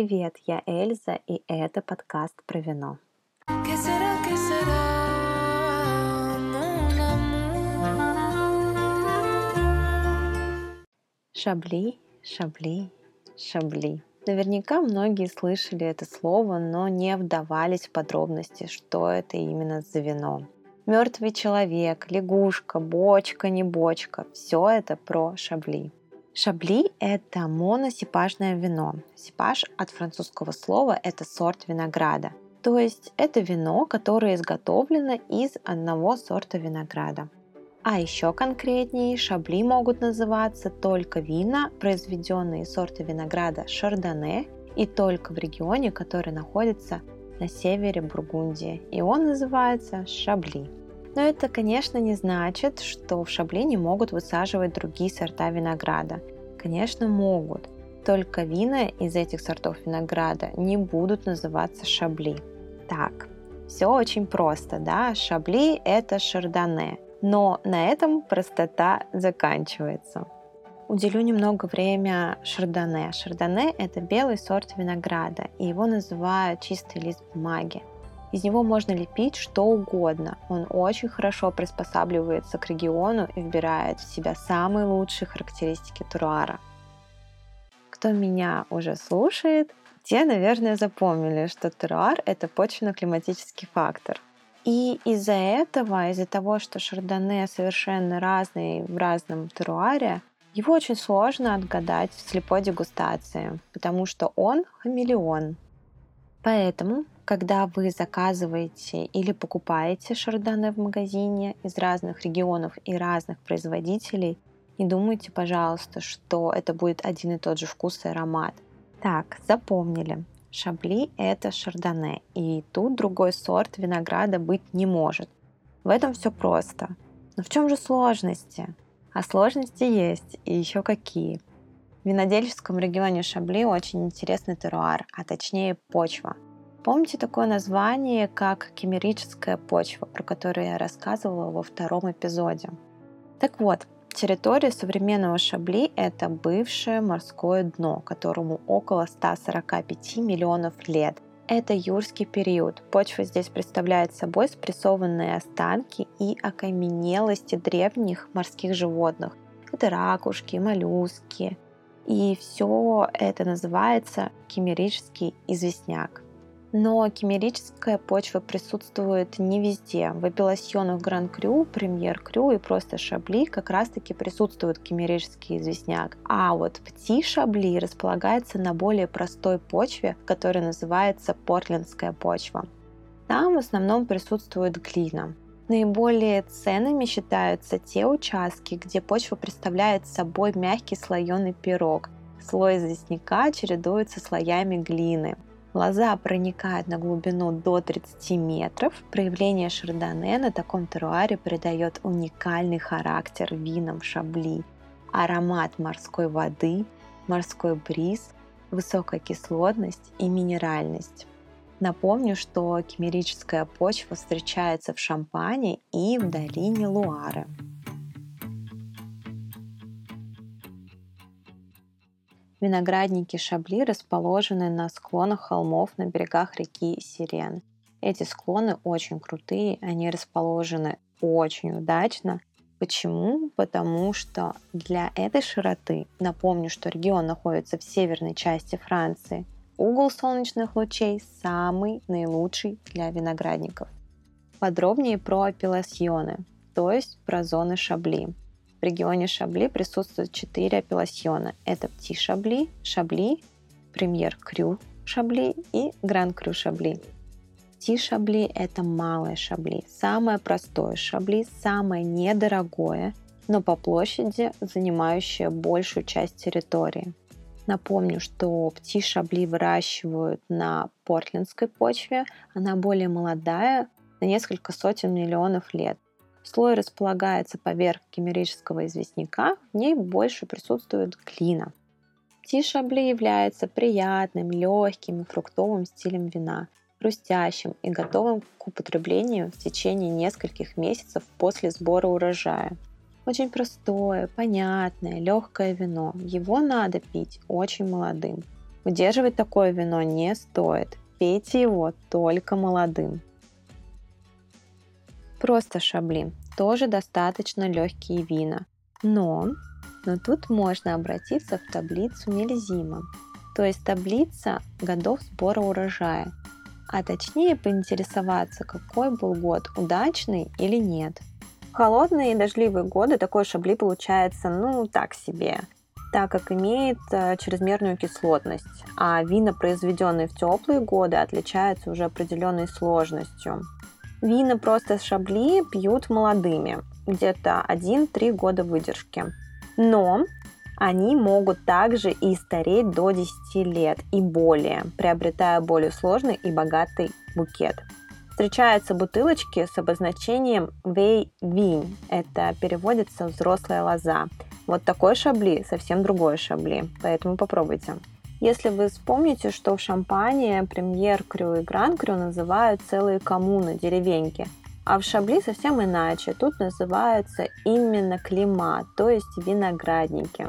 Привет, я Эльза, и это подкаст про вино. Шабли, шабли, шабли. Наверняка многие слышали это слово, но не вдавались в подробности, что это именно за вино. Мертвый человек, лягушка, бочка, не бочка – все это про шабли. Шабли – это моносипажное вино. Сипаж от французского слова – это сорт винограда. То есть это вино, которое изготовлено из одного сорта винограда. А еще конкретнее, шабли могут называться только вина, произведенные из сорта винограда шардоне, и только в регионе, который находится на севере Бургундии, и он называется шабли. Но это, конечно, не значит, что в шабли не могут высаживать другие сорта винограда. Конечно, могут, только вина из этих сортов винограда не будут называться шабли. Так, все очень просто, да? Шабли – это шардоне, но на этом простота заканчивается. Уделю немного время шардоне. Шардоне – это белый сорт винограда, и его называют чистый лист бумаги. Из него можно лепить что угодно. Он очень хорошо приспосабливается к региону и вбирает в себя самые лучшие характеристики туруара. Кто меня уже слушает, те, наверное, запомнили, что теруар – это почвенно-климатический фактор. И из-за этого, из-за того, что шардоне совершенно разный в разном теруаре, его очень сложно отгадать в слепой дегустации, потому что он хамелеон. Поэтому, когда вы заказываете или покупаете шардоне в магазине из разных регионов и разных производителей, не думайте, пожалуйста, что это будет один и тот же вкус и аромат. Так, запомнили. Шабли – это шардоне, и тут другой сорт винограда быть не может. В этом все просто. Но в чем же сложности? А сложности есть, и еще какие. В винодельческом регионе Шабли очень интересный теруар, а точнее почва. Помните такое название, как кемерическая почва, про которое я рассказывала во втором эпизоде? Так вот, Территория современного Шабли – это бывшее морское дно, которому около 145 миллионов лет. Это юрский период. Почва здесь представляет собой спрессованные останки и окаменелости древних морских животных. Это ракушки, моллюски. И все это называется кемерический известняк. Но кемерическая почва присутствует не везде. В апелласьонах Гран-Крю, Премьер-Крю и просто Шабли как раз-таки присутствует кемерический известняк. А вот Пти-Шабли располагается на более простой почве, которая называется портлендская почва. Там в основном присутствует глина. Наиболее ценными считаются те участки, где почва представляет собой мягкий слоеный пирог. Слой известняка чередуется слоями глины. Лоза проникает на глубину до 30 метров. Проявление шардоне на таком теруаре придает уникальный характер винам шабли. Аромат морской воды, морской бриз, высокая кислотность и минеральность. Напомню, что кемерическая почва встречается в Шампане и в долине Луары. Виноградники Шабли расположены на склонах холмов на берегах реки Сирен. Эти склоны очень крутые, они расположены очень удачно. Почему? Потому что для этой широты, напомню, что регион находится в северной части Франции, угол солнечных лучей самый наилучший для виноградников. Подробнее про апелласьоны, то есть про зоны Шабли. В регионе Шабли присутствуют четыре апелласьона. Это Пти Шабли, Шабли, Премьер Крю Шабли и Гран Крю Шабли. Пти Шабли – это малое Шабли, самое простое Шабли, самое недорогое, но по площади занимающее большую часть территории. Напомню, что пти шабли выращивают на портлендской почве. Она более молодая, на несколько сотен миллионов лет. Слой располагается поверх кемерического известняка, в ней больше присутствует глина. Ти-шабли является приятным, легким и фруктовым стилем вина, хрустящим и готовым к употреблению в течение нескольких месяцев после сбора урожая. Очень простое, понятное, легкое вино. Его надо пить очень молодым. Удерживать такое вино не стоит. Пейте его только молодым. Просто шабли. Тоже достаточно легкие вина. Но, но тут можно обратиться в таблицу Мельзима, то есть таблица годов сбора урожая, а точнее поинтересоваться, какой был год, удачный или нет. В холодные и дождливые годы такой шабли получается, ну, так себе так как имеет э, чрезмерную кислотность, а вина, произведенные в теплые годы, отличаются уже определенной сложностью. Вина просто с шабли пьют молодыми, где-то 1-3 года выдержки. Но они могут также и стареть до 10 лет и более, приобретая более сложный и богатый букет. Встречаются бутылочки с обозначением «вей винь». Это переводится «взрослая лоза». Вот такой шабли совсем другой шабли, поэтому попробуйте. Если вы вспомните, что в Шампане премьер крю и гран крю называют целые коммуны, деревеньки, а в Шабли совсем иначе. Тут называются именно клима, то есть виноградники.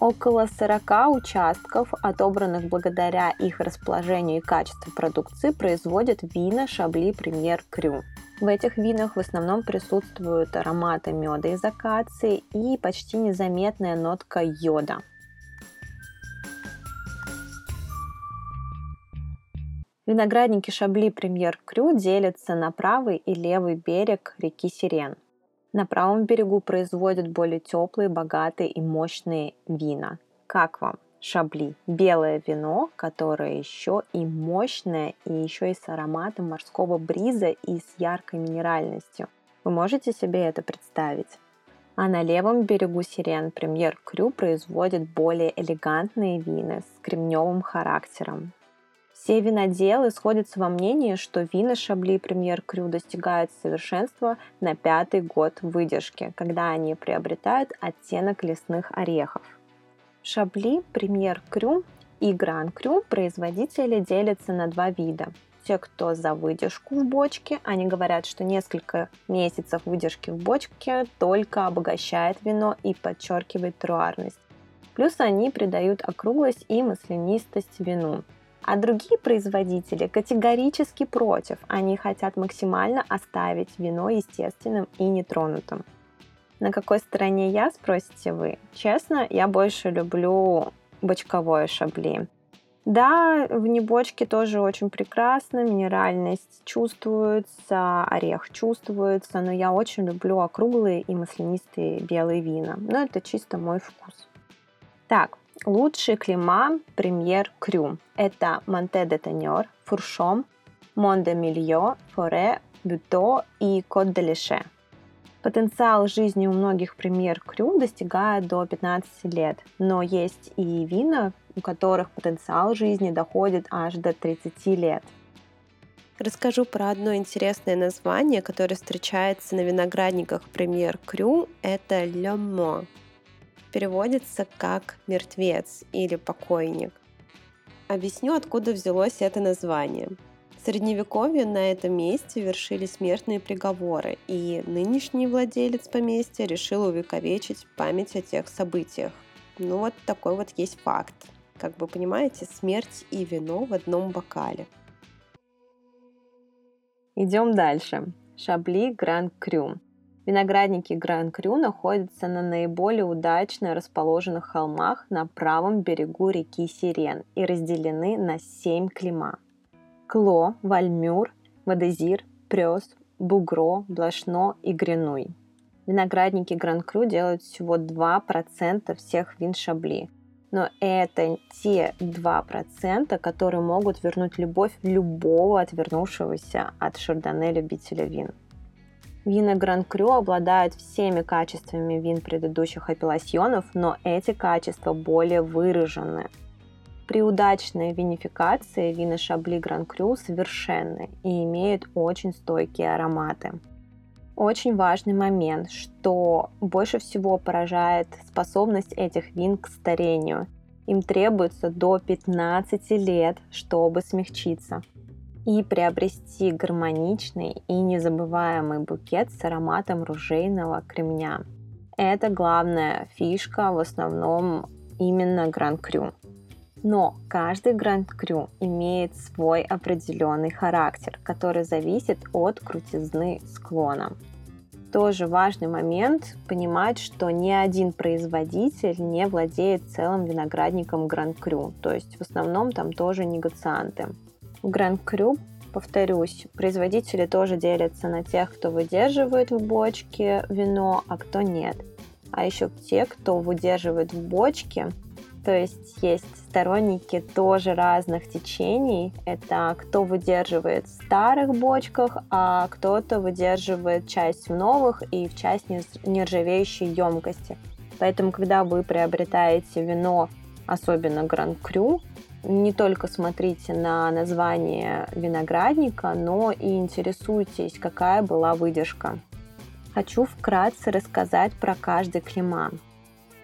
Около 40 участков, отобранных благодаря их расположению и качеству продукции, производят вина Шабли Премьер Крю. В этих винах в основном присутствуют ароматы меда из акации и почти незаметная нотка йода. Виноградники Шабли Премьер Крю делятся на правый и левый берег реки Сирен. На правом берегу производят более теплые, богатые и мощные вина. Как вам? шабли. Белое вино, которое еще и мощное, и еще и с ароматом морского бриза и с яркой минеральностью. Вы можете себе это представить? А на левом берегу Сирен Премьер Крю производит более элегантные вина с кремневым характером. Все виноделы сходятся во мнении, что вина Шабли Премьер Крю достигают совершенства на пятый год выдержки, когда они приобретают оттенок лесных орехов. Шабли, Премьер Крю и Гран Крю производители делятся на два вида. Те, кто за выдержку в бочке, они говорят, что несколько месяцев выдержки в бочке только обогащает вино и подчеркивает труарность. Плюс они придают округлость и маслянистость вину. А другие производители категорически против. Они хотят максимально оставить вино естественным и нетронутым. На какой стороне я, спросите вы? Честно, я больше люблю бочковое шабли. Да, в небочке тоже очень прекрасно, минеральность чувствуется, орех чувствуется, но я очень люблю округлые и маслянистые белые вина. Но это чисто мой вкус. Так, лучшие клима премьер крю. Это Монте де Тенер, Фуршом, Монде Мильо, Форе, Бюто и Кот де Леше. Потенциал жизни у многих премьер крю достигает до 15 лет, но есть и вина, у которых потенциал жизни доходит аж до 30 лет. Расскажу про одно интересное название, которое встречается на виноградниках премьер крю. Это лемо. Переводится как мертвец или покойник. Объясню, откуда взялось это название. В Средневековье на этом месте вершили смертные приговоры, и нынешний владелец поместья решил увековечить память о тех событиях. Ну вот такой вот есть факт. Как вы понимаете, смерть и вино в одном бокале. Идем дальше. Шабли Гран Крю. Виноградники Гран Крю находятся на наиболее удачно расположенных холмах на правом берегу реки Сирен и разделены на семь клима. Кло, Вальмюр, Мадезир, Прёс, Бугро, Блашно и Гринуй. Виноградники Гран-Крю делают всего 2% всех вин Шабли. Но это те 2%, которые могут вернуть любовь любого отвернувшегося от шардоне любителя вин. Вина Гран-Крю обладают всеми качествами вин предыдущих апелласьонов, но эти качества более выражены – при удачной винификации вина Шабли Гран Крю совершенны и имеют очень стойкие ароматы. Очень важный момент, что больше всего поражает способность этих вин к старению. Им требуется до 15 лет, чтобы смягчиться и приобрести гармоничный и незабываемый букет с ароматом ружейного кремня. Это главная фишка в основном именно Гран Крю. Но каждый Гранд Крю имеет свой определенный характер, который зависит от крутизны склона. Тоже важный момент понимать, что ни один производитель не владеет целым виноградником Гранд Крю, то есть в основном там тоже негацианты. В Гранд Крю повторюсь, производители тоже делятся на тех, кто выдерживает в бочке вино, а кто нет. А еще те, кто выдерживает в бочке, то есть есть сторонники тоже разных течений. Это кто выдерживает в старых бочках, а кто-то выдерживает часть в новых и в часть нержавеющей емкости. Поэтому, когда вы приобретаете вино, особенно Гран Крю, не только смотрите на название виноградника, но и интересуйтесь, какая была выдержка. Хочу вкратце рассказать про каждый клима.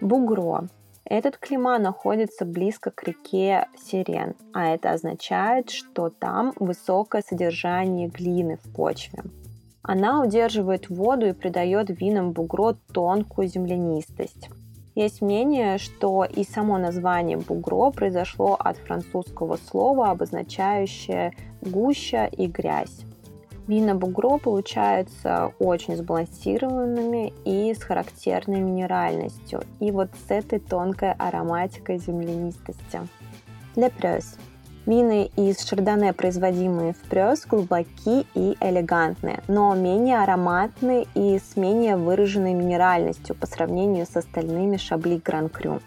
Бугро. Этот клима находится близко к реке Сирен, а это означает, что там высокое содержание глины в почве. Она удерживает воду и придает винам бугро тонкую землянистость. Есть мнение, что и само название бугро произошло от французского слова, обозначающее гуща и грязь. Вина бугро получаются очень сбалансированными и с характерной минеральностью, и вот с этой тонкой ароматикой землянистости. Для прёс. Вины из шардоне, производимые в прёс, глубоки и элегантные, но менее ароматные и с менее выраженной минеральностью по сравнению с остальными шабли Гран-Крю.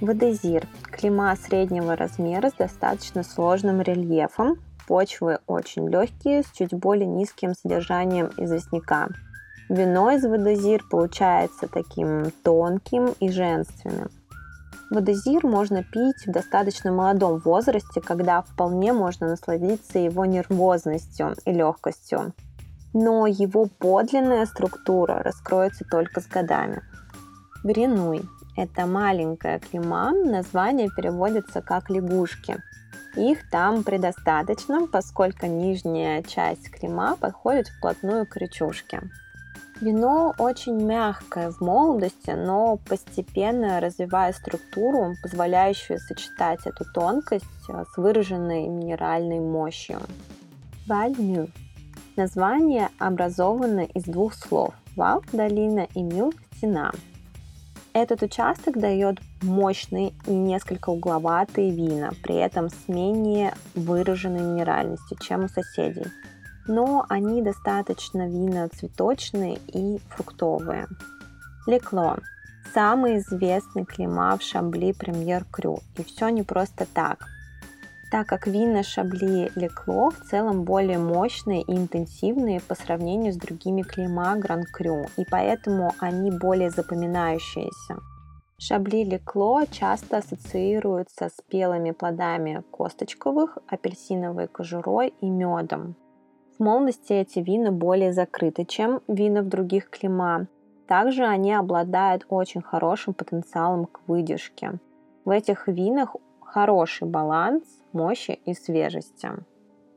Вадезир – клима среднего размера с достаточно сложным рельефом, почвы очень легкие, с чуть более низким содержанием известняка. Вино из водозир получается таким тонким и женственным. Водозир можно пить в достаточно молодом возрасте, когда вполне можно насладиться его нервозностью и легкостью. Но его подлинная структура раскроется только с годами. Гринуй – это маленькая клима, название переводится как лягушки – их там предостаточно, поскольку нижняя часть крема подходит вплотную к речушке. Вино очень мягкое в молодости, но постепенно развивая структуру, позволяющую сочетать эту тонкость э, с выраженной минеральной мощью. Валь-Мю. Название образовано из двух слов – вал – долина и мю – стена. Этот участок дает мощные и несколько угловатые вина, при этом с менее выраженной минеральностью, чем у соседей. Но они достаточно вина цветочные и фруктовые. Лекло. Самый известный клима в Шабли Премьер Крю. И все не просто так – так как вина Шабли Лекло в целом более мощные и интенсивные по сравнению с другими клима Гран Крю, и поэтому они более запоминающиеся. Шабли Лекло часто ассоциируются с белыми плодами косточковых, апельсиновой кожурой и медом. В молодости эти вина более закрыты, чем вина в других клима. Также они обладают очень хорошим потенциалом к выдержке. В этих винах хороший баланс мощи и свежести.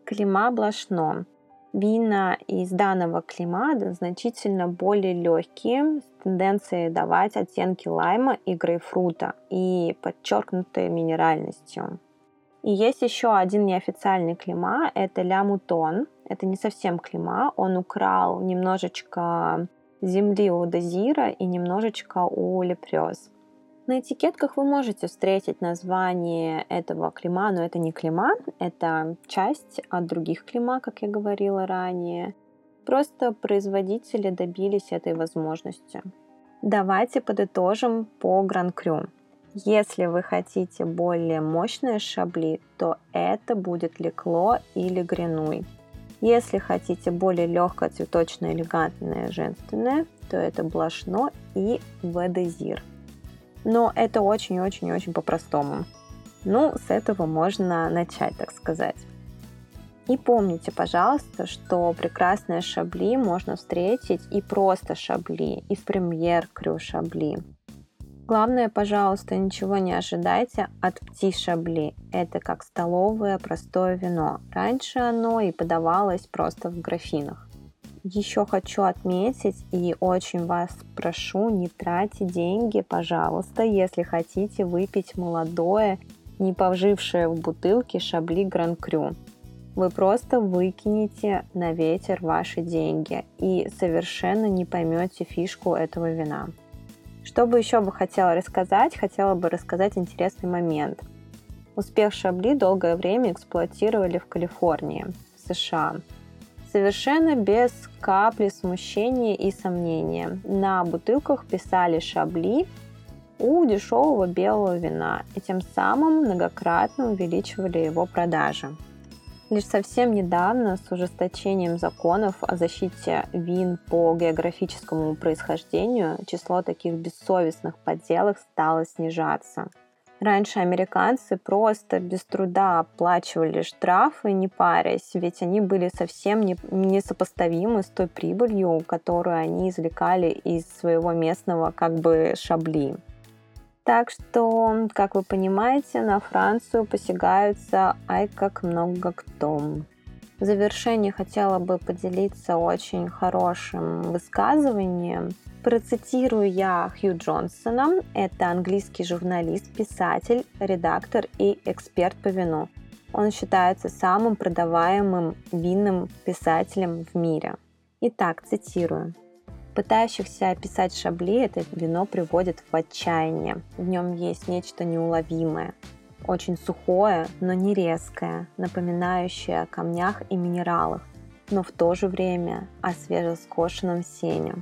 Клима Блашно. Вина из данного клима значительно более легкие, с тенденцией давать оттенки лайма и грейпфрута и подчеркнутой минеральностью. И есть еще один неофициальный клима, это Ля Мутон. Это не совсем клима, он украл немножечко земли у Дезира и немножечко у Лепрёз. На этикетках вы можете встретить название этого клима, но это не клима, это часть от других клима, как я говорила ранее. Просто производители добились этой возможности. Давайте подытожим по Гран-Крю. Если вы хотите более мощные шабли, то это будет лекло или гринуй. Если хотите более легкое, цветочное, элегантное, женственное, то это блашно и ведезир но это очень-очень-очень по-простому. Ну, с этого можно начать, так сказать. И помните, пожалуйста, что прекрасные шабли можно встретить и просто шабли, и в премьер крю шабли. Главное, пожалуйста, ничего не ожидайте от пти шабли. Это как столовое простое вино. Раньше оно и подавалось просто в графинах. Еще хочу отметить и очень вас прошу, не тратьте деньги, пожалуйста, если хотите выпить молодое, не повжившее в бутылке Шабли Гран Крю. Вы просто выкинете на ветер ваши деньги и совершенно не поймете фишку этого вина. Что бы еще бы хотела рассказать? Хотела бы рассказать интересный момент. Успех Шабли долгое время эксплуатировали в Калифорнии, в США. Совершенно без капли смущения и сомнения. На бутылках писали Шабли у дешевого белого вина и тем самым многократно увеличивали его продажи. Лишь совсем недавно с ужесточением законов о защите вин по географическому происхождению число таких бессовестных подделок стало снижаться. Раньше американцы просто без труда оплачивали штрафы, не парясь, ведь они были совсем не, несопоставимы с той прибылью, которую они извлекали из своего местного как бы шабли. Так что, как вы понимаете, на Францию посягаются ай как много кто. В завершение хотела бы поделиться очень хорошим высказыванием. Процитирую я Хью Джонсона. Это английский журналист, писатель, редактор и эксперт по вину. Он считается самым продаваемым винным писателем в мире. Итак, цитирую. Пытающихся описать Шабли это вино приводит в отчаяние. В нем есть нечто неуловимое, очень сухое, но не резкое, напоминающее о камнях и минералах, но в то же время о свежескошенном сене.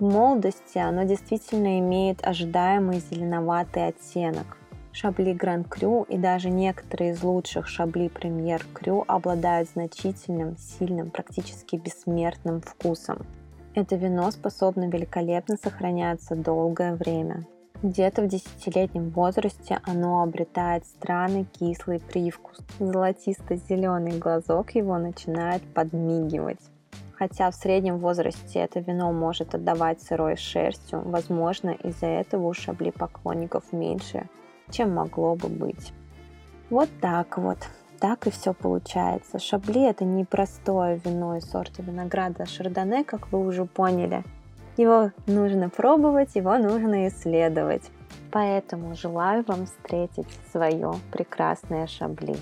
В молодости оно действительно имеет ожидаемый зеленоватый оттенок. Шабли Гран Крю и даже некоторые из лучших Шабли Премьер Крю обладают значительным, сильным, практически бессмертным вкусом – это вино способно великолепно сохраняться долгое время. Где-то в десятилетнем возрасте оно обретает странный кислый привкус. Золотисто-зеленый глазок его начинает подмигивать. Хотя в среднем возрасте это вино может отдавать сырой шерстью, возможно, из-за этого у шабли поклонников меньше, чем могло бы быть. Вот так вот так и все получается. Шабли это не простое вино из сорта винограда шардоне, как вы уже поняли. Его нужно пробовать, его нужно исследовать. Поэтому желаю вам встретить свое прекрасное шабли.